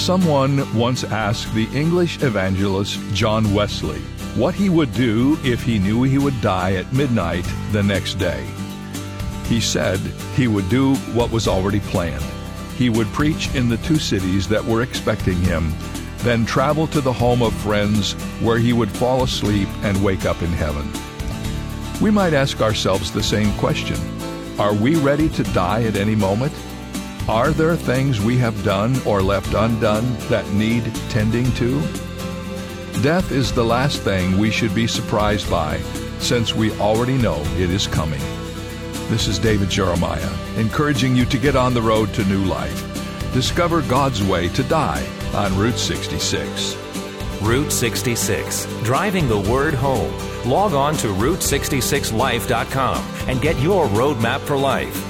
Someone once asked the English evangelist John Wesley what he would do if he knew he would die at midnight the next day. He said he would do what was already planned. He would preach in the two cities that were expecting him, then travel to the home of friends where he would fall asleep and wake up in heaven. We might ask ourselves the same question Are we ready to die at any moment? Are there things we have done or left undone that need tending to? Death is the last thing we should be surprised by, since we already know it is coming. This is David Jeremiah, encouraging you to get on the road to new life. Discover God's way to die on Route 66. Route 66, driving the word home. Log on to Route66Life.com and get your roadmap for life.